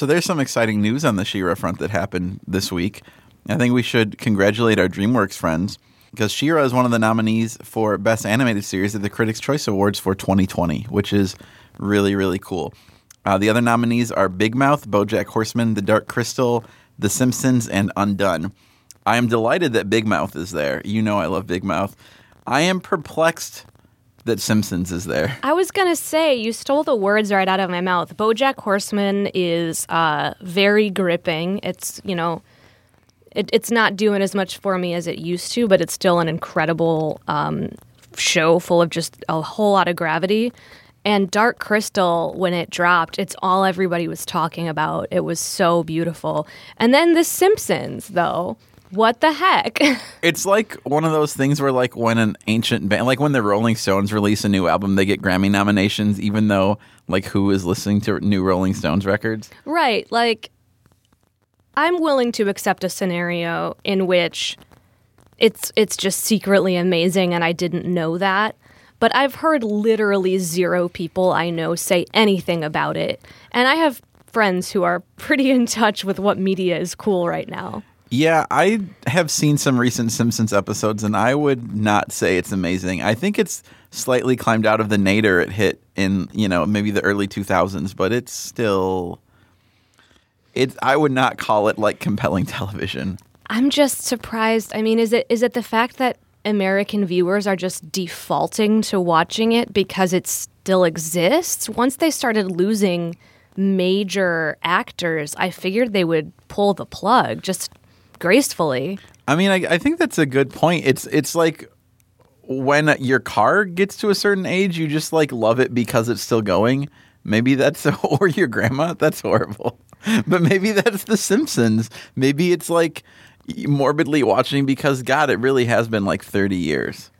So there's some exciting news on the She-Ra front that happened this week. I think we should congratulate our DreamWorks friends because She-Ra is one of the nominees for Best Animated Series at the Critics' Choice Awards for 2020, which is really, really cool. Uh, the other nominees are Big Mouth, BoJack Horseman, The Dark Crystal, The Simpsons, and Undone. I am delighted that Big Mouth is there. You know I love Big Mouth. I am perplexed that Simpsons is there. I was gonna say you stole the words right out of my mouth. BoJack Horseman is uh, very gripping. It's you know, it, it's not doing as much for me as it used to, but it's still an incredible um, show full of just a whole lot of gravity. And Dark Crystal, when it dropped, it's all everybody was talking about. It was so beautiful. And then The Simpsons, though. What the heck? It's like one of those things where, like, when an ancient band, like when the Rolling Stones release a new album, they get Grammy nominations, even though, like, who is listening to new Rolling Stones records? right. Like, I'm willing to accept a scenario in which it's it's just secretly amazing and I didn't know that. But I've heard literally zero people I know say anything about it. And I have friends who are pretty in touch with what media is cool right now. Yeah, I have seen some recent Simpsons episodes, and I would not say it's amazing. I think it's slightly climbed out of the nadir it hit in, you know, maybe the early 2000s, but it's still. It, I would not call it like compelling television. I'm just surprised. I mean, is it is it the fact that American viewers are just defaulting to watching it because it still exists? Once they started losing major actors, I figured they would pull the plug just gracefully. I mean, I, I think that's a good point. It's it's like when your car gets to a certain age, you just like love it because it's still going. Maybe that's or your grandma. That's horrible. But maybe that's The Simpsons. Maybe it's like morbidly watching because God, it really has been like thirty years.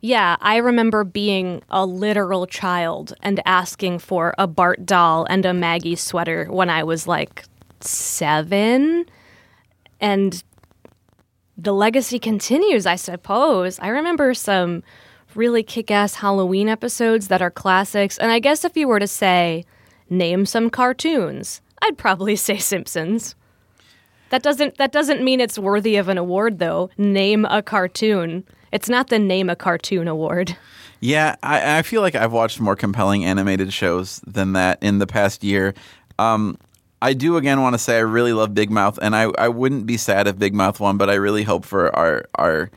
Yeah, I remember being a literal child and asking for a Bart doll and a Maggie sweater when I was like seven. And the legacy continues, I suppose. I remember some really kick ass Halloween episodes that are classics. And I guess if you were to say, name some cartoons, I'd probably say Simpsons. That doesn't that doesn't mean it's worthy of an award though. Name a cartoon. It's not the name a cartoon award. Yeah, I, I feel like I've watched more compelling animated shows than that in the past year. Um, I do again want to say I really love Big Mouth, and I, I wouldn't be sad if Big Mouth won, but I really hope for our our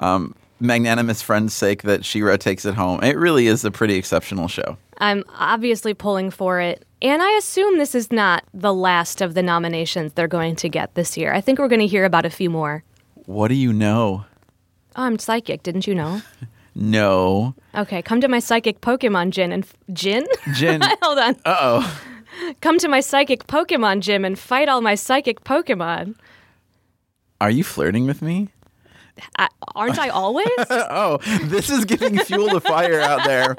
um, magnanimous friend's sake that She-Ra takes it home. It really is a pretty exceptional show. I'm obviously pulling for it. And I assume this is not the last of the nominations they're going to get this year. I think we're going to hear about a few more. What do you know? Oh, I'm psychic, didn't you know? No, Okay, come to my psychic Pokemon gym and f- gin? Jin. Hold on. Uh oh. Come to my psychic Pokemon gym and fight all my psychic Pokemon. Are you flirting with me? I, aren't I always? oh, this is giving fuel to fire out there.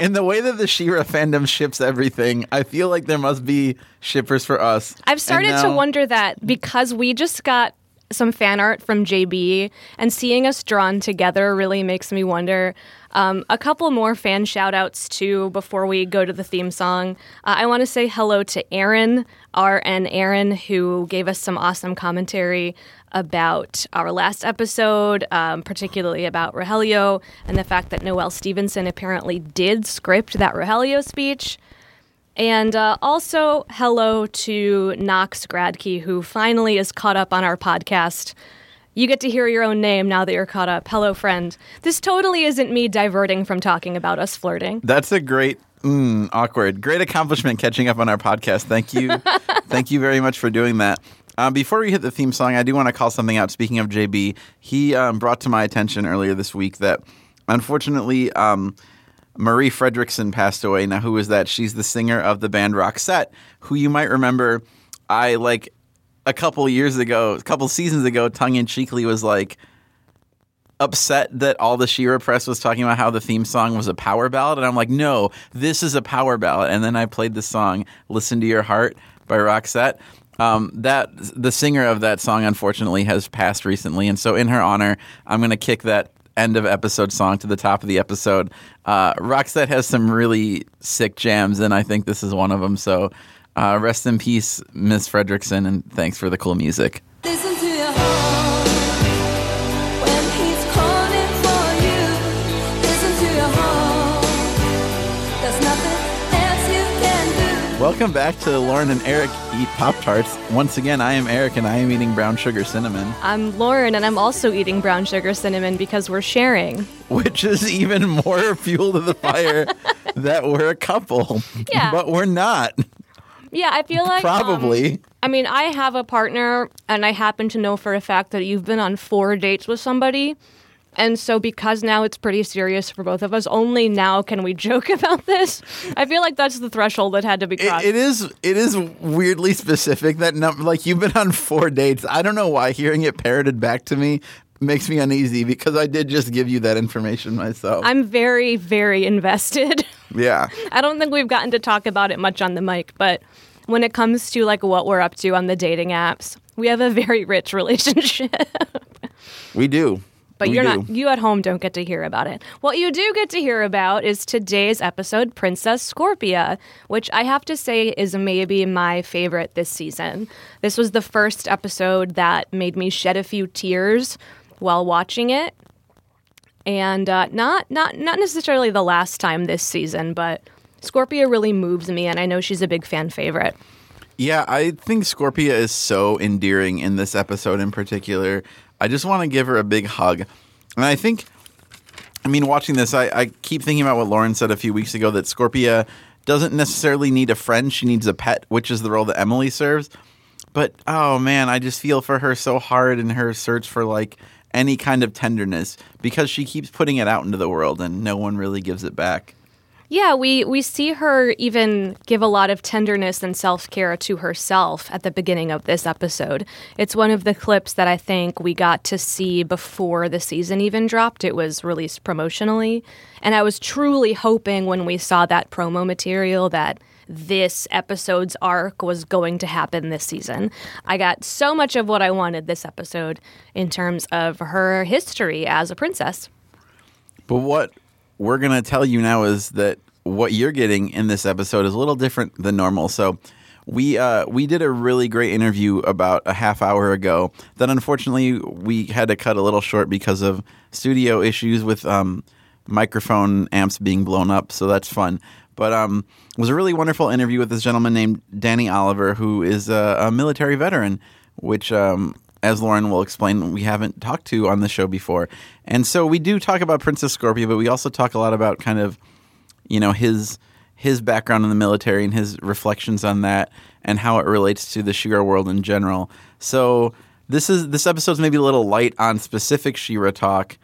In the way that the She-Ra fandom ships everything, I feel like there must be shippers for us. I've started to wonder that because we just got some fan art from JB and seeing us drawn together really makes me wonder. Um, a couple more fan shout outs too before we go to the theme song. Uh, I want to say hello to Aaron, RN Aaron, who gave us some awesome commentary about our last episode, um, particularly about Rogelio and the fact that Noelle Stevenson apparently did script that Rogelio speech. And uh, also, hello to Knox Gradke, who finally is caught up on our podcast. You get to hear your own name now that you're caught up. Hello, friend. This totally isn't me diverting from talking about us flirting. That's a great, mm, awkward, great accomplishment catching up on our podcast. Thank you. Thank you very much for doing that. Uh, before we hit the theme song, I do want to call something out. Speaking of JB, he um, brought to my attention earlier this week that unfortunately, um, Marie Fredriksson passed away. Now, who is that? She's the singer of the band Roxette, who you might remember. I like a couple years ago, a couple seasons ago, tongue in cheekly was like upset that all the She-Ra press was talking about how the theme song was a power ballad, and I'm like, no, this is a power ballad. And then I played the song "Listen to Your Heart" by Roxette. Um, that the singer of that song unfortunately has passed recently, and so in her honor, I'm going to kick that end of episode song to the top of the episode. Uh, Roxette has some really sick jams, and I think this is one of them. So Uh, rest in peace, Miss Fredriksson, and thanks for the cool music. Listen to your heart when he's calling for you. Listen to your heart. There's nothing else you can do. Welcome back to Lauren and Eric Eat Pop Tarts. Once again, I am Eric and I am eating brown sugar cinnamon, I'm Lauren, and I'm also eating brown sugar cinnamon because we're sharing. which is even more fuel to the fire that we're a couple. Yeah. But we're not. Yeah, I feel like um, Probably. I mean, I have a partner, and I happen to know for a fact that you've been on four dates with somebody. And so, because now it's pretty serious for both of us, only now can we joke about this. I feel like that's the threshold that had to be It, crossed. it is it is weirdly specific that num- like you've been on four dates. I don't know why hearing it parroted back to me makes me uneasy because I did just give you that information myself. I'm very, very invested. yeah. I don't think we've gotten to talk about it much on the mic, but when it comes to like what we're up to on the dating apps, we have a very rich relationship. We do. But We you're do. not you at home don't get to hear about it. What you do get to hear about is today's episode Princess Scorpia, which I have to say is maybe my favorite this season. This was the first episode that made me shed a few tears while watching it. And uh, not not not necessarily the last time this season, but Scorpia really moves me and I know she's a big fan favorite. Yeah, I think Scorpia is so endearing in this episode in particular. I just want to give her a big hug. And I think, I mean, watching this, I, I keep thinking about what Lauren said a few weeks ago that Scorpia doesn't necessarily need a friend, she needs a pet, which is the role that Emily serves. But oh man, I just feel for her so hard in her search for like any kind of tenderness because she keeps putting it out into the world and no one really gives it back. Yeah, we, we see her even give a lot of tenderness and self care to herself at the beginning of this episode. It's one of the clips that I think we got to see before the season even dropped. It was released promotionally. And I was truly hoping when we saw that promo material that this episode's arc was going to happen this season. I got so much of what I wanted this episode in terms of her history as a princess. But what we're going to tell you now is that what you're getting in this episode is a little different than normal. So we uh, we did a really great interview about a half hour ago that unfortunately we had to cut a little short because of studio issues with um, microphone amps being blown up. So that's fun. But um, it was a really wonderful interview with this gentleman named Danny Oliver, who is a, a military veteran, which um, as Lauren will explain, we haven't talked to on the show before. And so we do talk about Princess Scorpia, but we also talk a lot about kind of, you know, his his background in the military and his reflections on that and how it relates to the She-Ra world in general. So this is this episode's maybe a little light on specific She-Ra talk.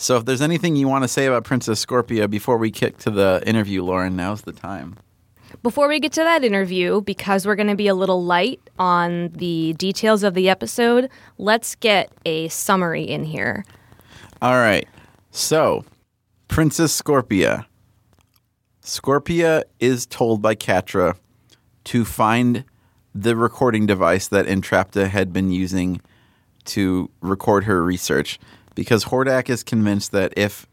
So if there's anything you want to say about Princess Scorpia before we kick to the interview, Lauren, now's the time. Before we get to that interview, because we're going to be a little light on the details of the episode, let's get a summary in here. All right. So, Princess Scorpia. Scorpia is told by Catra to find the recording device that Entrapta had been using to record her research because Hordak is convinced that if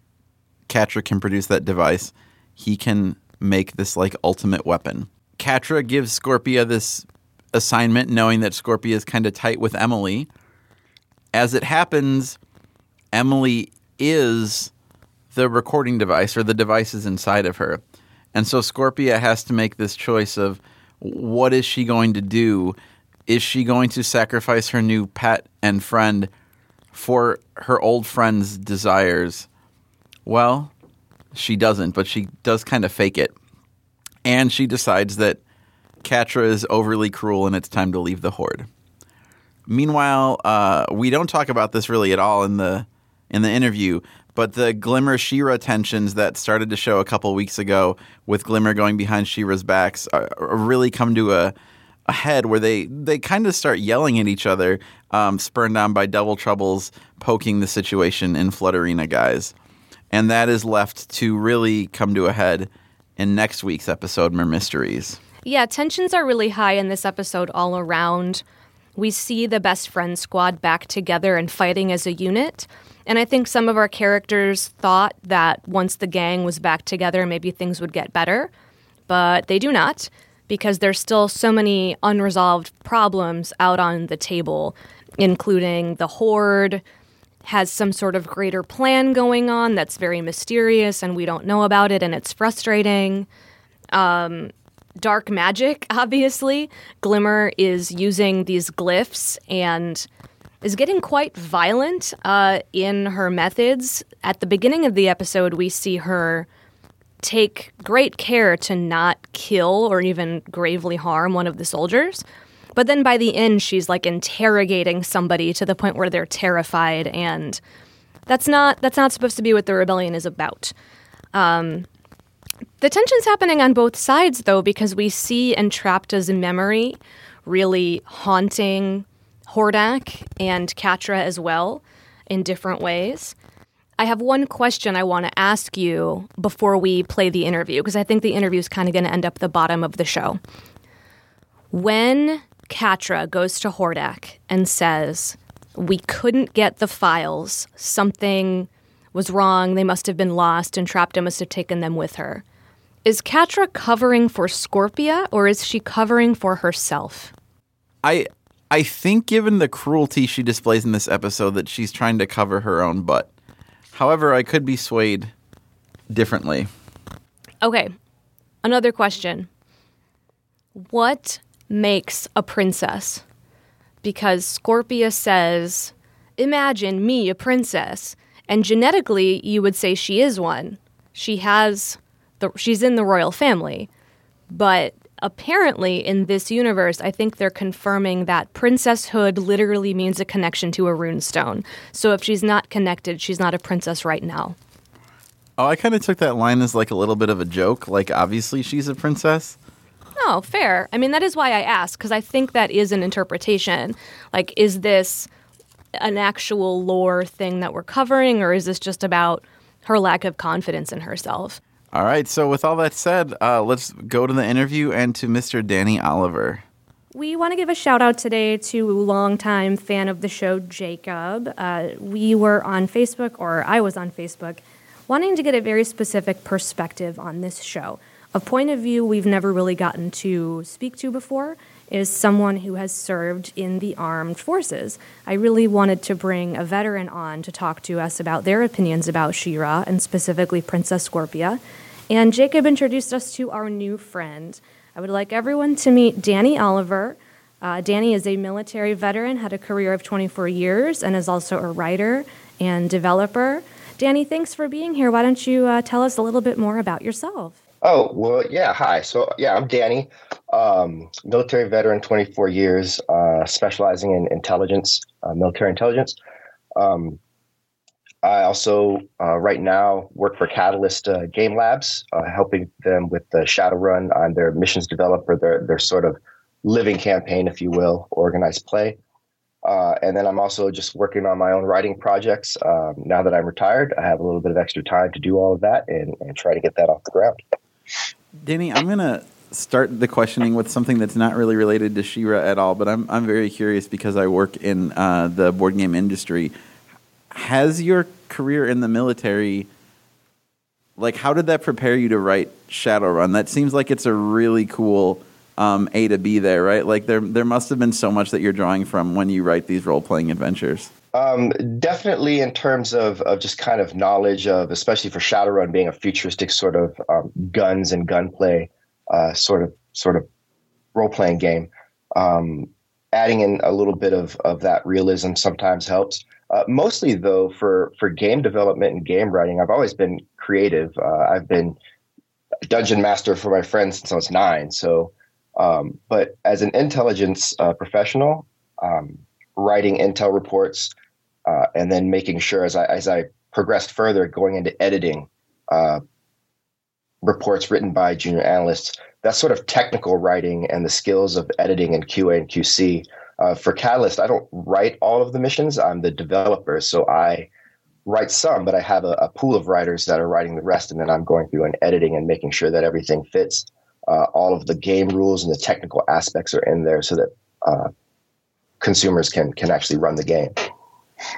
Catra can produce that device, he can make this like ultimate weapon. Catra gives Scorpia this assignment knowing that Scorpia is kind of tight with Emily. As it happens, Emily is the recording device or the device is inside of her. And so Scorpia has to make this choice of what is she going to do? Is she going to sacrifice her new pet and friend for her old friend's desires? Well, she doesn't, but she does kind of fake it. And she decides that Catra is overly cruel and it's time to leave the Horde. Meanwhile, uh, we don't talk about this really at all in the in the interview, but the Glimmer She-Ra tensions that started to show a couple weeks ago, with Glimmer going behind She-Ra's backs, are, are really come to a, a head where they they kind of start yelling at each other, um, spurned on by Double Troubles poking the situation in Flutterina guise, and that is left to really come to a head in next week's episode, Mer Mysteries. Yeah, tensions are really high in this episode all around. We see the best friend squad back together and fighting as a unit. And I think some of our characters thought that once the gang was back together, maybe things would get better. But they do not. Because there's still so many unresolved problems out on the table, including the Horde has some sort of greater plan going on that's very mysterious and we don't know about it and it's frustrating. Um, dark magic, obviously. Glimmer is using these glyphs and is getting quite violent uh, in her methods. At the beginning of the episode, we see her take great care to not kill or even gravely harm one of the soldiers. But then by the end, she's like interrogating somebody to the point where they're terrified, and that's not that's not supposed to be what the rebellion is about. Um, the tension's happening on both sides, though, because we see Entrapta's memory really haunting Hordak and Catra as well in different ways. I have one question I want to ask you before we play the interview, because I think the interview is kind of going to end up the bottom of the show. When Catra goes to Hordak and says, We couldn't get the files. Something was wrong. They must have been lost, Entrapta must have taken them with her. Is Catra covering for Scorpia, or is she covering for herself? I I think given the cruelty she displays in this episode that she's trying to cover her own butt. However, I could be swayed differently. Okay, another question. What makes a princess? Because Scorpia says, Imagine me, a princess. And genetically, you would say she is one. She has, the, she's in the royal family. But apparently, in this universe, I think they're confirming that princesshood literally means a connection to a runestone. So if she's not connected, she's not a princess right now. Oh, I kind of took that line as like a little bit of a joke. Like, obviously, she's a princess. Oh, fair. I mean, that is why I ask, because I think that is an interpretation. Like, is this an actual lore thing that we're covering, or is this just about her lack of confidence in herself? All right. So, with all that said, uh, let's go to the interview and to Mr. Danny Oliver. We want to give a shout out today to longtime fan of the show, Jacob. Uh, we were on Facebook, or I was on Facebook, wanting to get a very specific perspective on this show. A point of view we've never really gotten to speak to before is someone who has served in the armed forces. I really wanted to bring a veteran on to talk to us about their opinions about She-Ra and specifically Princess Scorpia. And Jacob introduced us to our new friend. I would like everyone to meet Danny Oliver. Uh, Danny is a military veteran, had a career of 24 years, and is also a writer and developer. Danny, thanks for being here. Why don't you uh, tell us a little bit more about yourself? Oh, well, yeah. Hi. So, yeah, I'm Danny, um, military veteran, 24 years, uh, specializing in intelligence, uh, military intelligence. Um, I also, uh, right now, work for Catalyst uh, Game Labs, uh, helping them with the Shadowrun. I'm their missions developer, their, their sort of living campaign, if you will, organized play. Uh, and then I'm also just working on my own writing projects. Um, now that I'm retired, I have a little bit of extra time to do all of that and, and try to get that off the ground. Danny, I'm going to start the questioning with something that's not really related to She-Ra at all, but I'm, I'm very curious because I work in uh, the board game industry. Has your career in the military, like, how did that prepare you to write Shadowrun? That seems like it's a really cool um, A to B there, right? Like, there, there must have been so much that you're drawing from when you write these role playing adventures. Um, definitely in terms of, of just kind of knowledge of, especially for Shadowrun being a futuristic sort of um, guns and gunplay uh, sort of sort of role playing game. Um, adding in a little bit of, of that realism sometimes helps. Uh, mostly though, for for game development and game writing, I've always been creative. Uh, I've been dungeon master for my friends since I was nine. So, um, but as an intelligence uh, professional, um, writing intel reports, uh, and then making sure as I as I progressed further, going into editing uh, reports written by junior analysts. That sort of technical writing and the skills of editing and QA and QC. Uh, for Catalyst, I don't write all of the missions. I'm the developer, so I write some, but I have a, a pool of writers that are writing the rest, and then I'm going through and editing and making sure that everything fits. Uh, all of the game rules and the technical aspects are in there, so that uh, consumers can can actually run the game.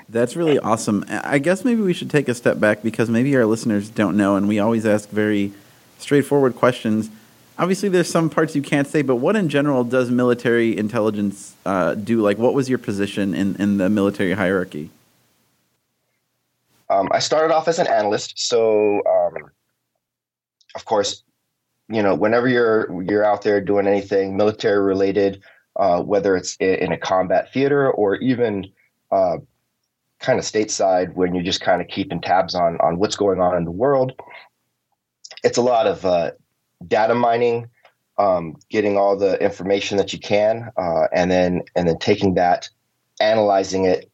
That's really awesome. I guess maybe we should take a step back because maybe our listeners don't know, and we always ask very straightforward questions. obviously there's some parts you can't say, but what in general does military intelligence uh, do? Like, what was your position in, in the military hierarchy? Um, I started off as an analyst, so um, of course, you know, whenever you're you're out there doing anything military related, uh, whether it's in a combat theater or even uh, kind of stateside, when you're just kind of keeping tabs on on what's going on in the world, it's a lot of uh, data mining, um, getting all the information that you can, uh, and then and then taking that, analyzing it,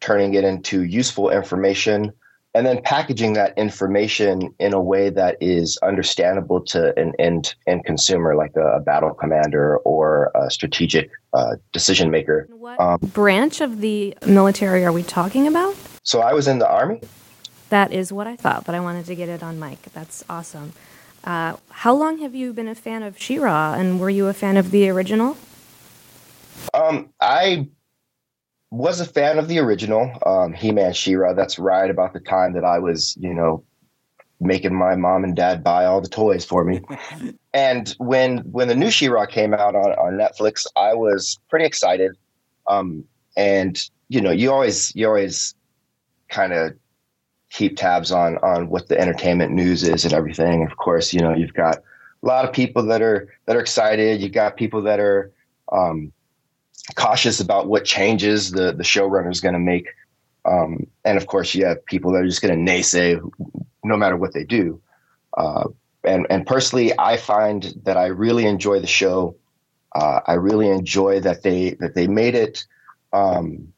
turning it into useful information, and then packaging that information in a way that is understandable to an end end consumer, like a, a battle commander or a strategic uh, decision maker. What Um, branch of the military are we talking about? So I was in the army. That is what I thought, but I wanted to get it on mic. That's awesome. Uh, how long have you been a fan of She-Ra, and were you a fan of the original? Um, I was a fan of the original um, He-Man She-Ra. That's right about the time that I was, you know, making my mom and dad buy all the toys for me. and when when the new She-Ra came out on, on Netflix, I was pretty excited. Um, and you know, you always you always kind of keep tabs on on what the entertainment news is and everything. Of course, you know, you've got a lot of people that are that are excited. You've got people that are um, cautious about what changes the the showrunner is going to make. Um, and of course, you have people that are just going to naysay no matter what they do. Uh, and and personally, I find that I really enjoy the show. Uh, I really enjoy that they that they made it um,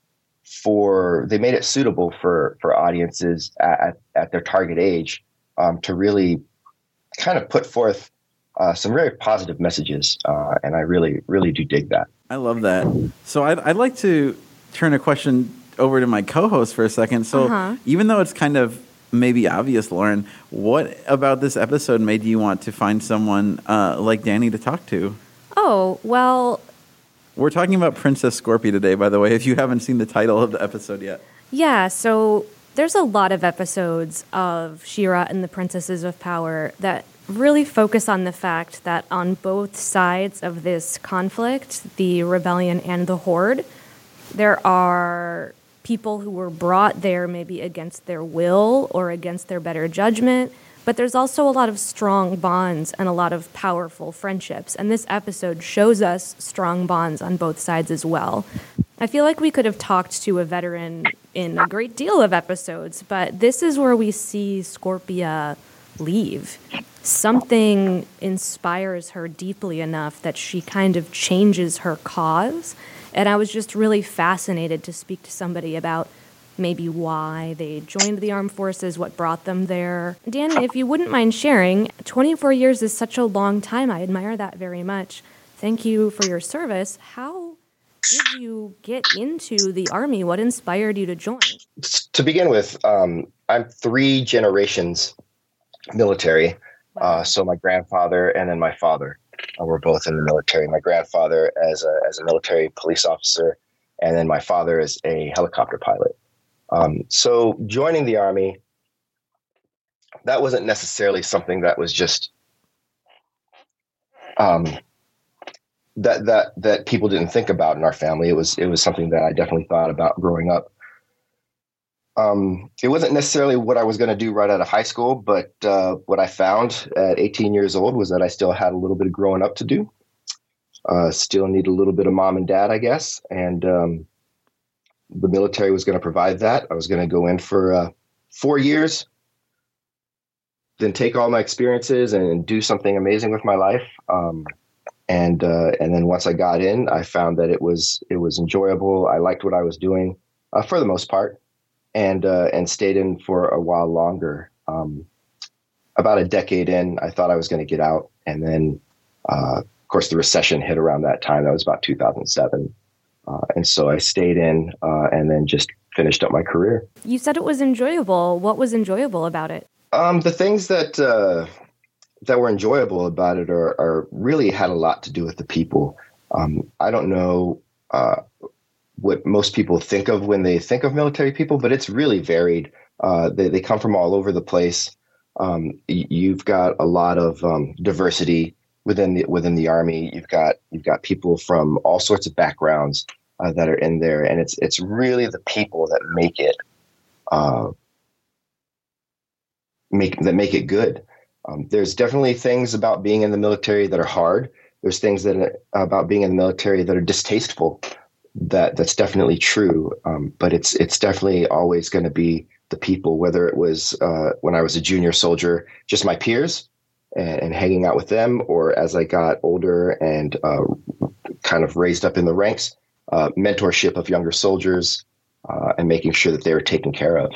for they made it suitable for for audiences at at their target age um, to really kind of put forth uh, some very positive messages, uh, and I really really do dig that. I love that. So I'd, I'd like to turn a question over to my co-host for a second. So Uh-huh. even though it's kind of maybe obvious, Lauren, what about this episode made you want to find someone uh, like Danny to talk to? Oh, well, We're talking about Princess Scorpia today, by the way, if you haven't seen the title of the episode yet. Yeah, so there's a lot of episodes of She-Ra and the Princesses of Power that really focus on the fact that on both sides of this conflict, the rebellion and the horde, there are people who were brought there maybe against their will or against their better judgment. But there's also a lot of strong bonds and a lot of powerful friendships. And this episode shows us strong bonds on both sides as well. I feel like we could have talked to a veteran in a great deal of episodes, but this is where we see Scorpia leave. Something inspires her deeply enough that she kind of changes her cause. And I was just really fascinated to speak to somebody about maybe why they joined the armed forces, what brought them there. Danny, if you wouldn't mind sharing, 24 years is such a long time. I admire that very much. Thank you for your service. How did you get into the army? What inspired you to join? to begin with, um, I'm three generations military. Uh, so my grandfather and then my father uh, were both in the military. My grandfather as a as a military police officer, and then my father as a helicopter pilot. Um, so joining the army, that wasn't necessarily something that was just um, that that that people didn't think about in our family. It was it was something that I definitely thought about growing up um, it wasn't necessarily what I was going to do right out of high school, but uh, what I found at 18 years old was that I still had a little bit of growing up to do. Uh, still need a little bit of mom and dad, I guess, and um, the military was going to provide that. I was going to go in for uh, four years, then take all my experiences and do something amazing with my life. Um, and uh, and then once I got in, I found that it was it was enjoyable. I liked what I was doing uh, for the most part and uh, and stayed in for a while longer. Um, about a decade in, I thought I was going to get out, and then, uh, of course, the recession hit around that time. That was about 2007, uh, and so I stayed in, uh, and then just finished up my career. You said it was enjoyable. What was enjoyable about it? Um, the things that uh, that were enjoyable about it are, are really had a lot to do with the people. Um, I don't know uh, what most people think of when they think of military people, but it's really varied. Uh, they, they come from all over the place. Um, you've got a lot of um, diversity within the within the army. You've got you've got people from all sorts of backgrounds uh, that are in there, and it's it's really the people that make it uh, make that make it good. Um, there's definitely things about being in the military that are hard. There's things that about being in the military that are distasteful. That that's definitely true. Um, but it's it's definitely always going to be the people. Whether it was uh, when I was a junior soldier, just my peers, and, and, hanging out with them, or as I got older and uh, kind of raised up in the ranks, uh, mentorship of younger soldiers, uh, and making sure that they were taken care of.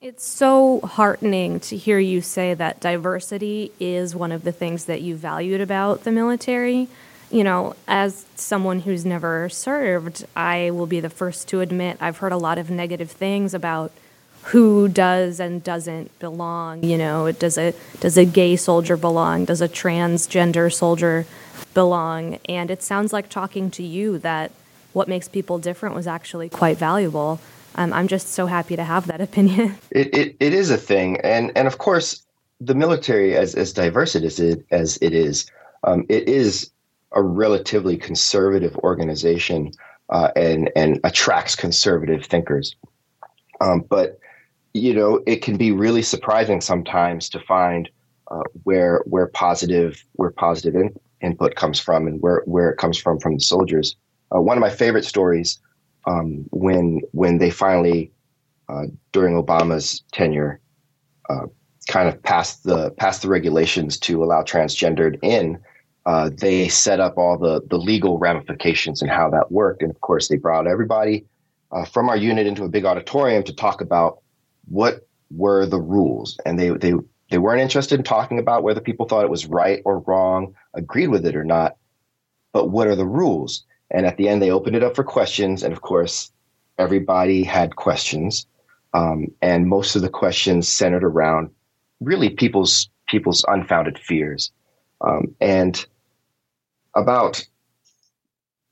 It's so heartening to hear you say that diversity is one of the things that you valued about the military. You know, as someone who's never served, I will be the first to admit I've heard a lot of negative things about who does and doesn't belong. You know, does a does a gay soldier belong? Does a transgender soldier belong? And it sounds like talking to you that what makes people different was actually quite valuable um, I'm just so happy to have that opinion. It, it, it is a thing. And, and of course, the military, as, as diverse as it, as it is, um, it is a relatively conservative organization uh, and, and attracts conservative thinkers. Um, but, you know, it can be really surprising sometimes to find uh, where, where positive, where positive in, input comes from and where, where it comes from from the soldiers. Uh, one of my favorite stories um, when when they finally uh, during Obama's tenure uh, kind of passed the passed the regulations to allow transgendered in. Uh, they set up all the the legal ramifications and how that worked, and of course they brought everybody uh, from our unit into a big auditorium to talk about what were the rules, and they they they weren't interested in talking about whether people thought it was right or wrong, agreed with it or not, but what are the rules? And at the end, they opened it up for questions. And of course, everybody had questions. Um, and most of the questions centered around really people's people's unfounded fears. Um, and about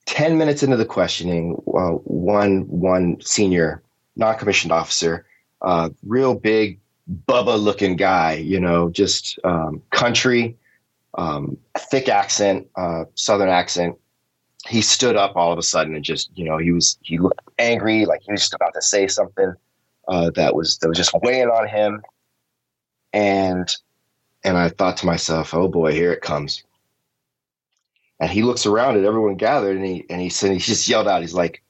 10 minutes into the questioning, uh, one, one senior non-commissioned officer, uh, real big Bubba looking guy, you know, just um, country, um, thick accent, uh, Southern accent, he stood up all of a sudden and just you know he was he looked angry like he was just about to say something uh, that was that was just weighing on him. And and i thought to myself oh boy here it comes. And he looks around at everyone gathered and he and he said he just yelled out he's like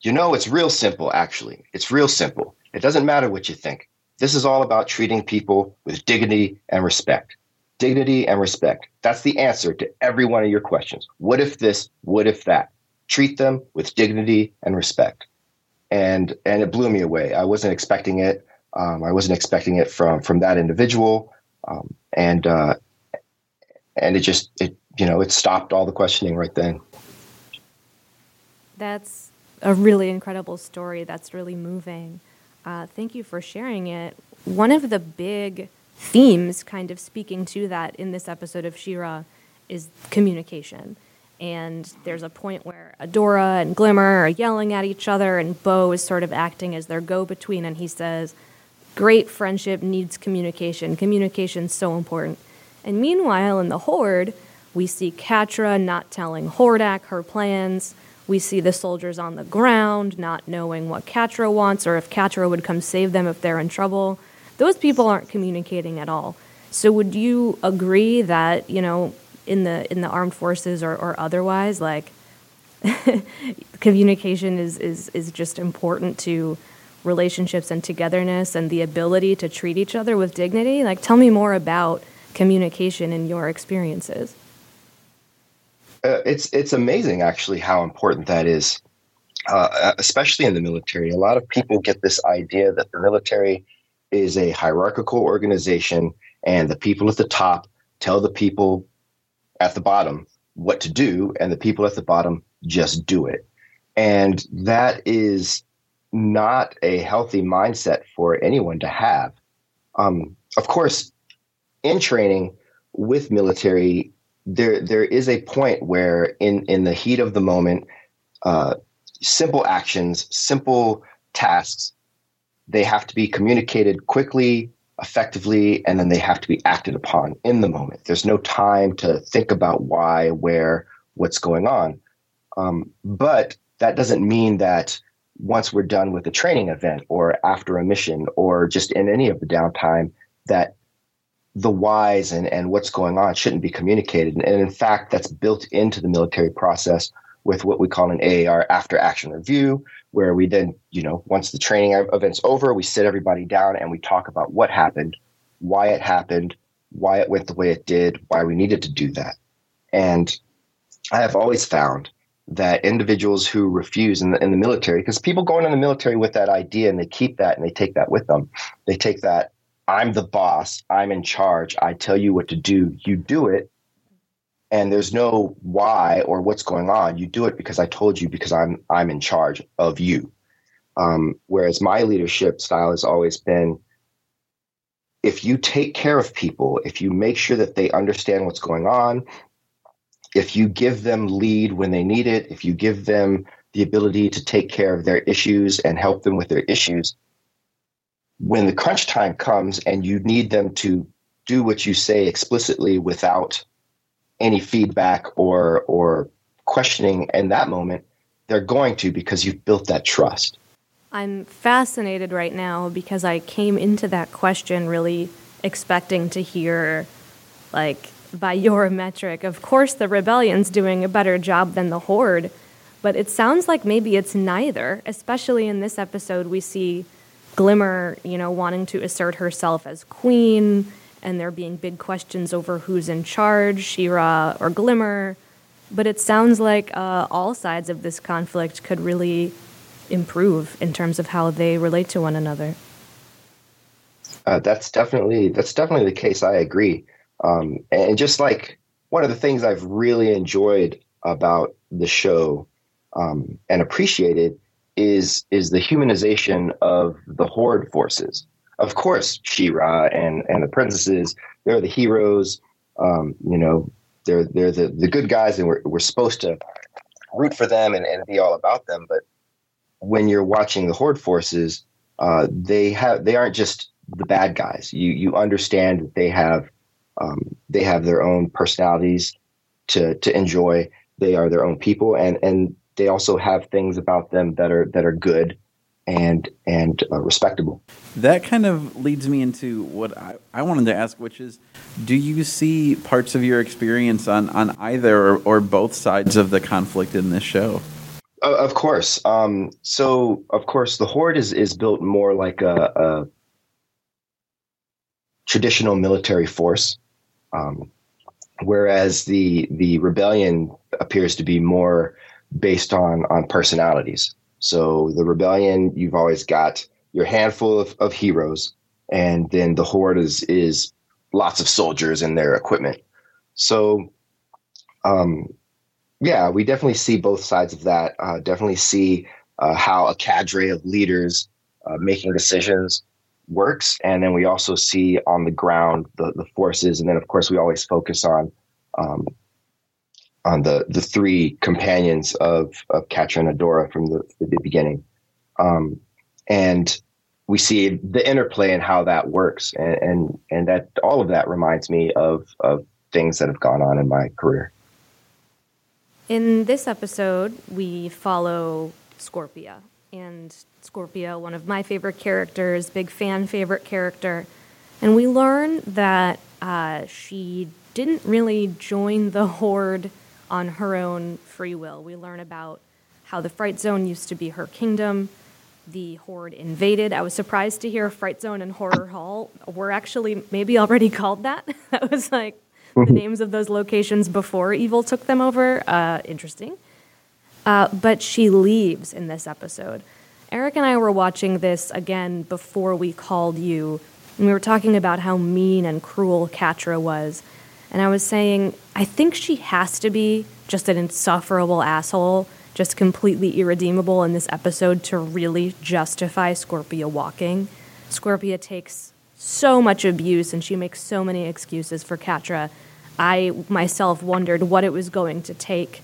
you know it's real simple actually. It's real simple it doesn't matter what you think this is all about treating people with dignity and respect dignity and respect. That's the answer to every one of your questions. What if this? What if that? Treat them with dignity and respect. And and it blew me away. I wasn't expecting it. Um, I wasn't expecting it from from that individual. Um, and uh, and it just it you know it stopped all the questioning right then. That's a really incredible story. That's really moving. Uh, thank you for sharing it. One of the big themes kind of speaking to that in this episode of She-Ra is communication. And there's a point where Adora and Glimmer are yelling at each other, and Bow is sort of acting as their go between, and he says, Great friendship needs communication. Communication's so important. And meanwhile, in the Horde, we see Catra not telling Hordak her plans. We see the soldiers on the ground not knowing what Catra wants or if Catra would come save them if they're in trouble those people aren't communicating at all. So would you agree that, you know, in the in the armed forces or, or otherwise, like communication is, is is just important to relationships and togetherness and the ability to treat each other with dignity? Like tell me more about communication in your experiences. Uh, it's it's amazing actually how important that is, uh, especially in the military. A lot of people get this idea that the military is a hierarchical organization, and the people at the top tell the people at the bottom what to do, and the people at the bottom just do it. And that is not a healthy mindset for anyone to have. Um, of course, in training with military, there there is a point where, in in the heat of the moment, uh, simple actions, simple tasks they have to be communicated quickly effectively, and then they have to be acted upon in the moment. There's no time to think about why, where, what's going on. Um, but that doesn't mean that once we're done with a training event or after a mission or just in any of the downtime, that the whys and, and what's going on shouldn't be communicated. And in fact, that's built into the military process with what we call an AAR after action review, where we then, you know, once the training event's over, we sit everybody down and we talk about what happened, why it happened, why it went the way it did, why we needed to do that. And I have always found that individuals who refuse in the, in the military, because people go into the military with that idea and they keep that and they take that with them. They take that, I'm the boss, I'm in charge, I tell you what to do, you do it. And there's no why or what's going on. You do it because I told you because I'm I'm in charge of you. Um, whereas my leadership style has always been if you take care of people, if you make sure that they understand what's going on, if you give them lead when they need it, if you give them the ability to take care of their issues and help them with their issues, when the crunch time comes and you need them to do what you say explicitly without any feedback or or questioning in that moment, they're going to because you've built that trust. I'm fascinated right now because I came into that question really expecting to hear, like, by your metric, of course the rebellion's doing a better job than the horde, but it sounds like maybe it's neither. Especially in this episode, we see Glimmer, you know, wanting to assert herself as queen, and there being big questions over who's in charge, She-Ra or Glimmer. But it sounds like uh, all sides of this conflict could really improve in terms of how they relate to one another. Uh, that's definitely that's definitely the case. I agree. Um, and just like one of the things I've really enjoyed about the show um, and appreciated is is the humanization of the horde forces. Of course, She-Ra and and the princesses, they're the heroes. Um, you know, they're they're the, the good guys, and we're we're supposed to root for them and, and be all about them. But when you're watching the horde forces, uh, they have they aren't just the bad guys. You you understand that they have um, they have their own personalities to to enjoy. They are their own people, and and they also have things about them that are that are good and and uh, respectable. That kind of leads me into what I, I wanted to ask, which is, do you see parts of your experience on on either or, or both sides of the conflict in this show? Uh, of course. Um, so, of course, the horde is is built more like a, a traditional military force, um, whereas the the rebellion appears to be more based on on personalities. So, the rebellion, you've always got your handful of, of heroes, and then the horde is is lots of soldiers and their equipment. So, um, yeah, we definitely see both sides of that. Uh, definitely see uh, how a cadre of leaders uh, making decisions works, and then we also see on the ground the the forces, and then of course we always focus on um, on the the three companions of of Catra and Adora from the, the beginning, um, and we see the interplay and how that works, and, and and that all of that reminds me of of things that have gone on in my career. In this episode, we follow Scorpia. And Scorpia, one of my favorite characters, big fan favorite character. And we learn that uh, she didn't really join the Horde on her own free will. We learn about how the Fright Zone used to be her kingdom. The Horde invaded. I was surprised to hear Fright Zone and Horror Hall were actually maybe already called that. that was like the names of those locations before Evil took them over. Uh, interesting. Uh, but she leaves in this episode. Eric and I were watching this again before we called you, and we were talking about how mean and cruel Catra was. And I was saying, I think she has to be just an insufferable asshole, just completely irredeemable in this episode to really justify Scorpia walking. Scorpia takes so much abuse and she makes so many excuses for Catra. I myself wondered what it was going to take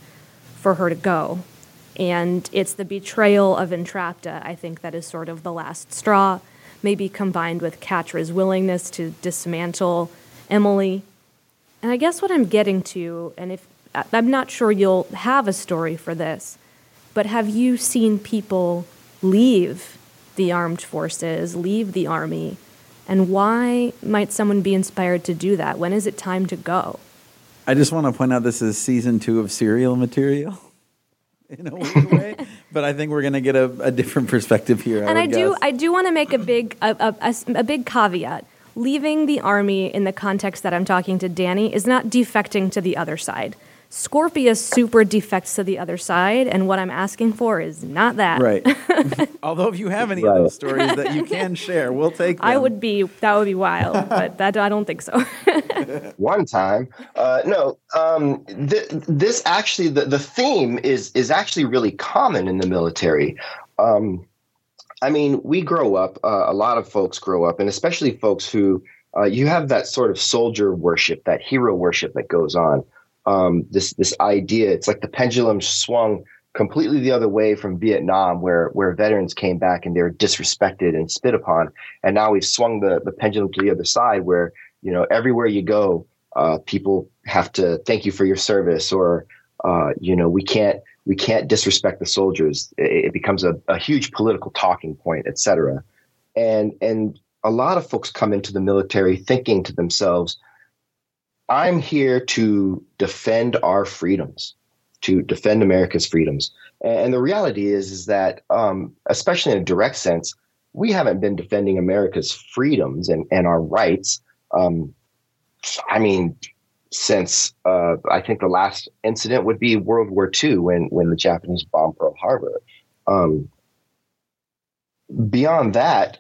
for her to go. And it's the betrayal of Entrapta, I think, that is sort of the last straw. maybe combined with Catra's willingness to dismantle Emily. And I guess what I'm getting to, and if I'm not sure you'll have a story for this, but have you seen people leave the armed forces, leave the army? And why might someone be inspired to do that? When is it time to go? I just want to point out this is season two of serial material in a weird way, but I think we're going to get a, a different perspective here. and I, I do. I do want to make a big a, a- a big caveat. Leaving the army in the context that I'm talking to Danny is not defecting to the other side. Scorpia super defects to the other side, and what I'm asking for is not that. Right. Although if you have any of those stories that you can share, we'll take them. I would be that would be wild, but that I don't think so. one time. Uh, no, um, th- this actually the, the theme is is actually really common in the military. Um, I mean, we grow up. Uh, a lot of folks grow up, and especially folks who uh, you have that sort of soldier worship, that hero worship that goes on. Um, this this idea, it's like the pendulum swung completely the other way from Vietnam, where where veterans came back and they were disrespected and spit upon, and now we've swung the the pendulum to the other side, where you know everywhere you go, uh, people have to thank you for your service, or uh, you know we can't we can't disrespect the soldiers. It, becomes a, a huge political talking point, et cetera. And and a lot of folks come into the military thinking to themselves, I'm here to defend our freedoms, to defend America's freedoms. And the reality is, is that, um, especially in a direct sense, we haven't been defending America's freedoms and, and our rights. Um, I mean, since uh, I think the last incident would be World War II when when the Japanese bombed Pearl Harbor. Um, beyond that,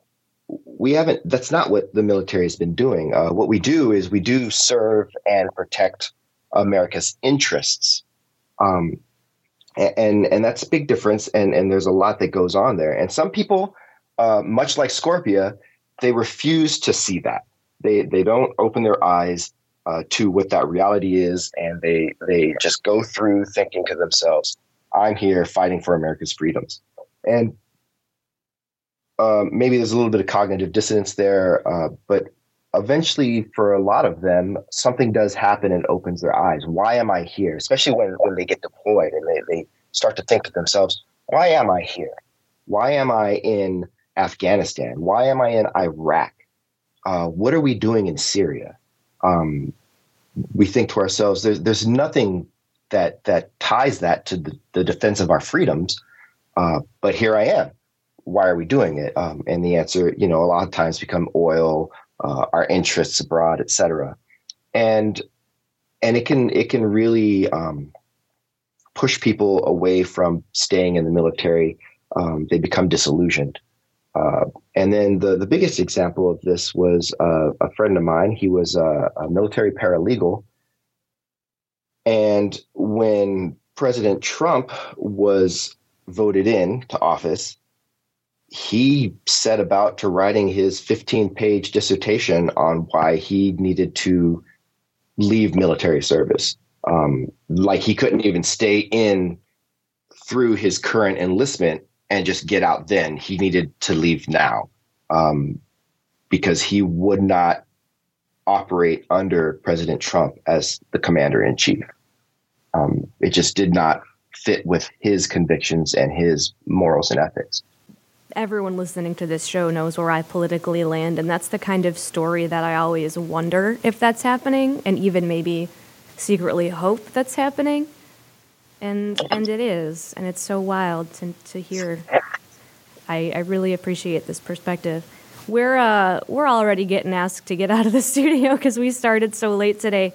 we haven't. That's not what the military has been doing. Uh, what we do is we do serve and protect America's interests, um, and and that's a big difference. And and there's a lot that goes on there. And some people, uh, much like Scorpia, they refuse to see that. They they don't open their eyes uh, to what that reality is, and they they just go through thinking to themselves, "I'm here fighting for America's freedoms," and um, maybe there's a little bit of cognitive dissonance there, uh, but eventually, for a lot of them, something does happen and opens their eyes. Why am I here? Especially when when they get deployed and they they start to think to themselves, "Why am I here? Why am I in Afghanistan? Why am I in Iraq? Uh, what are we doing in Syria?" Um, we think to ourselves, there's there's nothing that that ties that to the, the defense of our freedoms. Uh, but here I am. Why are we doing it? Um, and the answer, you know, a lot of times become oil, uh, our interests abroad, et cetera. And and it can it can really um, push people away from staying in the military. Um, they become disillusioned. Uh, and then the, the biggest example of this was uh, a friend of mine. He was a, a military paralegal. And when President Trump was voted in to office, he set about to writing his 15 page dissertation on why he needed to leave military service. Um, like he couldn't even stay in through his current enlistment and just get out then. He needed to leave now um, because he would not operate under President Trump as the commander in chief. Um, it just did not fit with his convictions and his morals and ethics. Everyone listening to this show knows where I politically land, and that's the kind of story that I always wonder if that's happening, and even maybe secretly hope that's happening. And and it is, and it's so wild to to hear. I, I really appreciate this perspective. We're uh we're already getting asked to get out of the studio because we started so late today.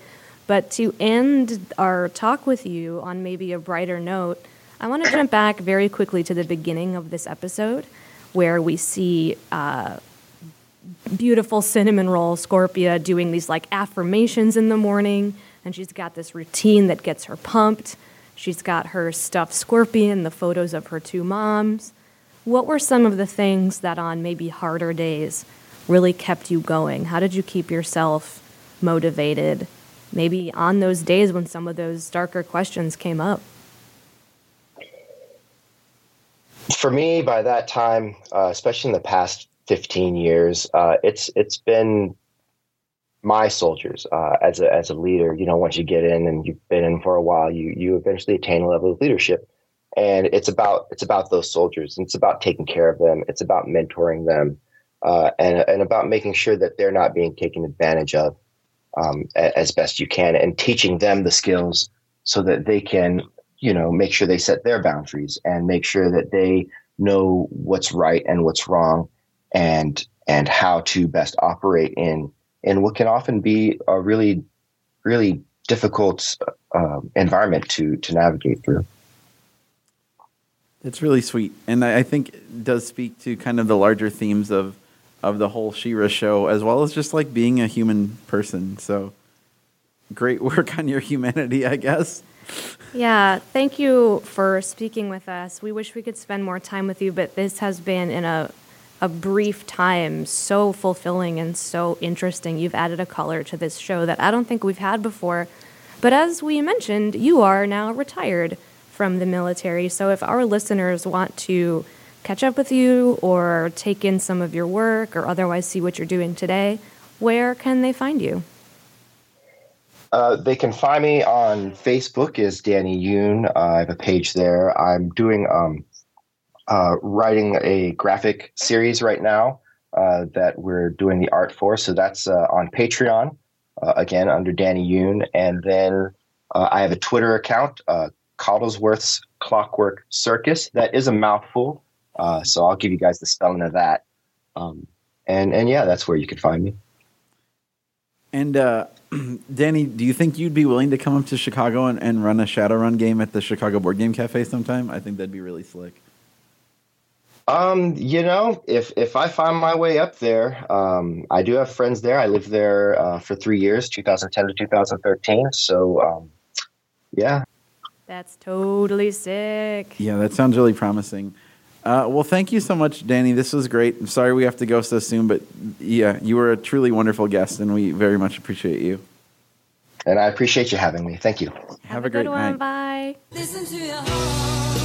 But to end our talk with you on maybe a brighter note, I want to jump back very quickly to the beginning of this episode, where we see uh, beautiful cinnamon roll Scorpia doing these like affirmations in the morning, and she's got this routine that gets her pumped. She's got her stuffed scorpion, the photos of her two moms. What were some of the things that on maybe harder days really kept you going? How did you keep yourself motivated? Maybe on those days when some of those darker questions came up. For me, by that time, uh, especially in the past 15 years. Uh, it's it's been my soldiers uh, as a as a leader. You know, once you get in and you've been in for a while, you you eventually attain a level of leadership, and it's about it's about those soldiers. And it's about taking care of them. It's about mentoring them, uh, and and about making sure that they're not being taken advantage of um, as best you can, and teaching them the skills so that they can you know make sure they set their boundaries and make sure that they know what's right and what's wrong and and how to best operate in in what can often be a really really difficult um, environment to to navigate through It's really sweet, and I I think does speak to kind of the larger themes of of the whole She-Ra show, as well as just like being a human person. So, great work on your humanity, I guess. Yeah, thank you for speaking with us. We wish we could spend more time with you, but this has been in a a brief time so fulfilling and so interesting. You've added a color to this show that I don't think we've had before. But as we mentioned, you are now retired from the military. So if our listeners want to catch up with you or take in some of your work or otherwise see what you're doing today, where can they find you? Uh, they can find me on Facebook as Danny Yoon. Uh, I have a page there. I'm doing um, uh, writing a graphic series right now uh, that we're doing the art for. So that's uh, on Patreon, uh, again under Danny Yoon. And then I have a Twitter account, Coddlesworth's Clockwork Circus. That is a mouthful, uh, so I'll give you guys the spelling of that. Um, and and yeah, that's where you can find me. And uh, Danny, do you think you'd be willing to come up to Chicago and, and run a Shadowrun game at the Chicago Board Game Cafe sometime? I think that'd be really slick. Um, you know, if if I find my way up there, um, I do have friends there. I lived there uh, for three years, 2010 to 2013. So, um, yeah, That's totally sick. Yeah, that sounds really promising. Uh, well, thank you so much, Danny. This was great. I'm sorry we have to go so soon, but yeah, you were a truly wonderful guest, and we very much appreciate you. and I appreciate you having me. Thank you. Have, a great good one. night. Bye. Listen to your heart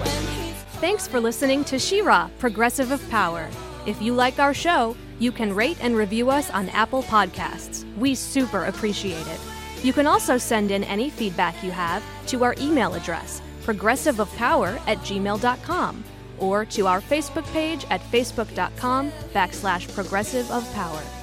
when he's Thanks for listening to She-Ra, Progressive of Power. If you like our show, you can rate and review us on Apple Podcasts. We super appreciate it. You can also send in any feedback you have to our email address, progressiveofpower at gmail.com, or to our Facebook page at facebook.com backslash progressive of power.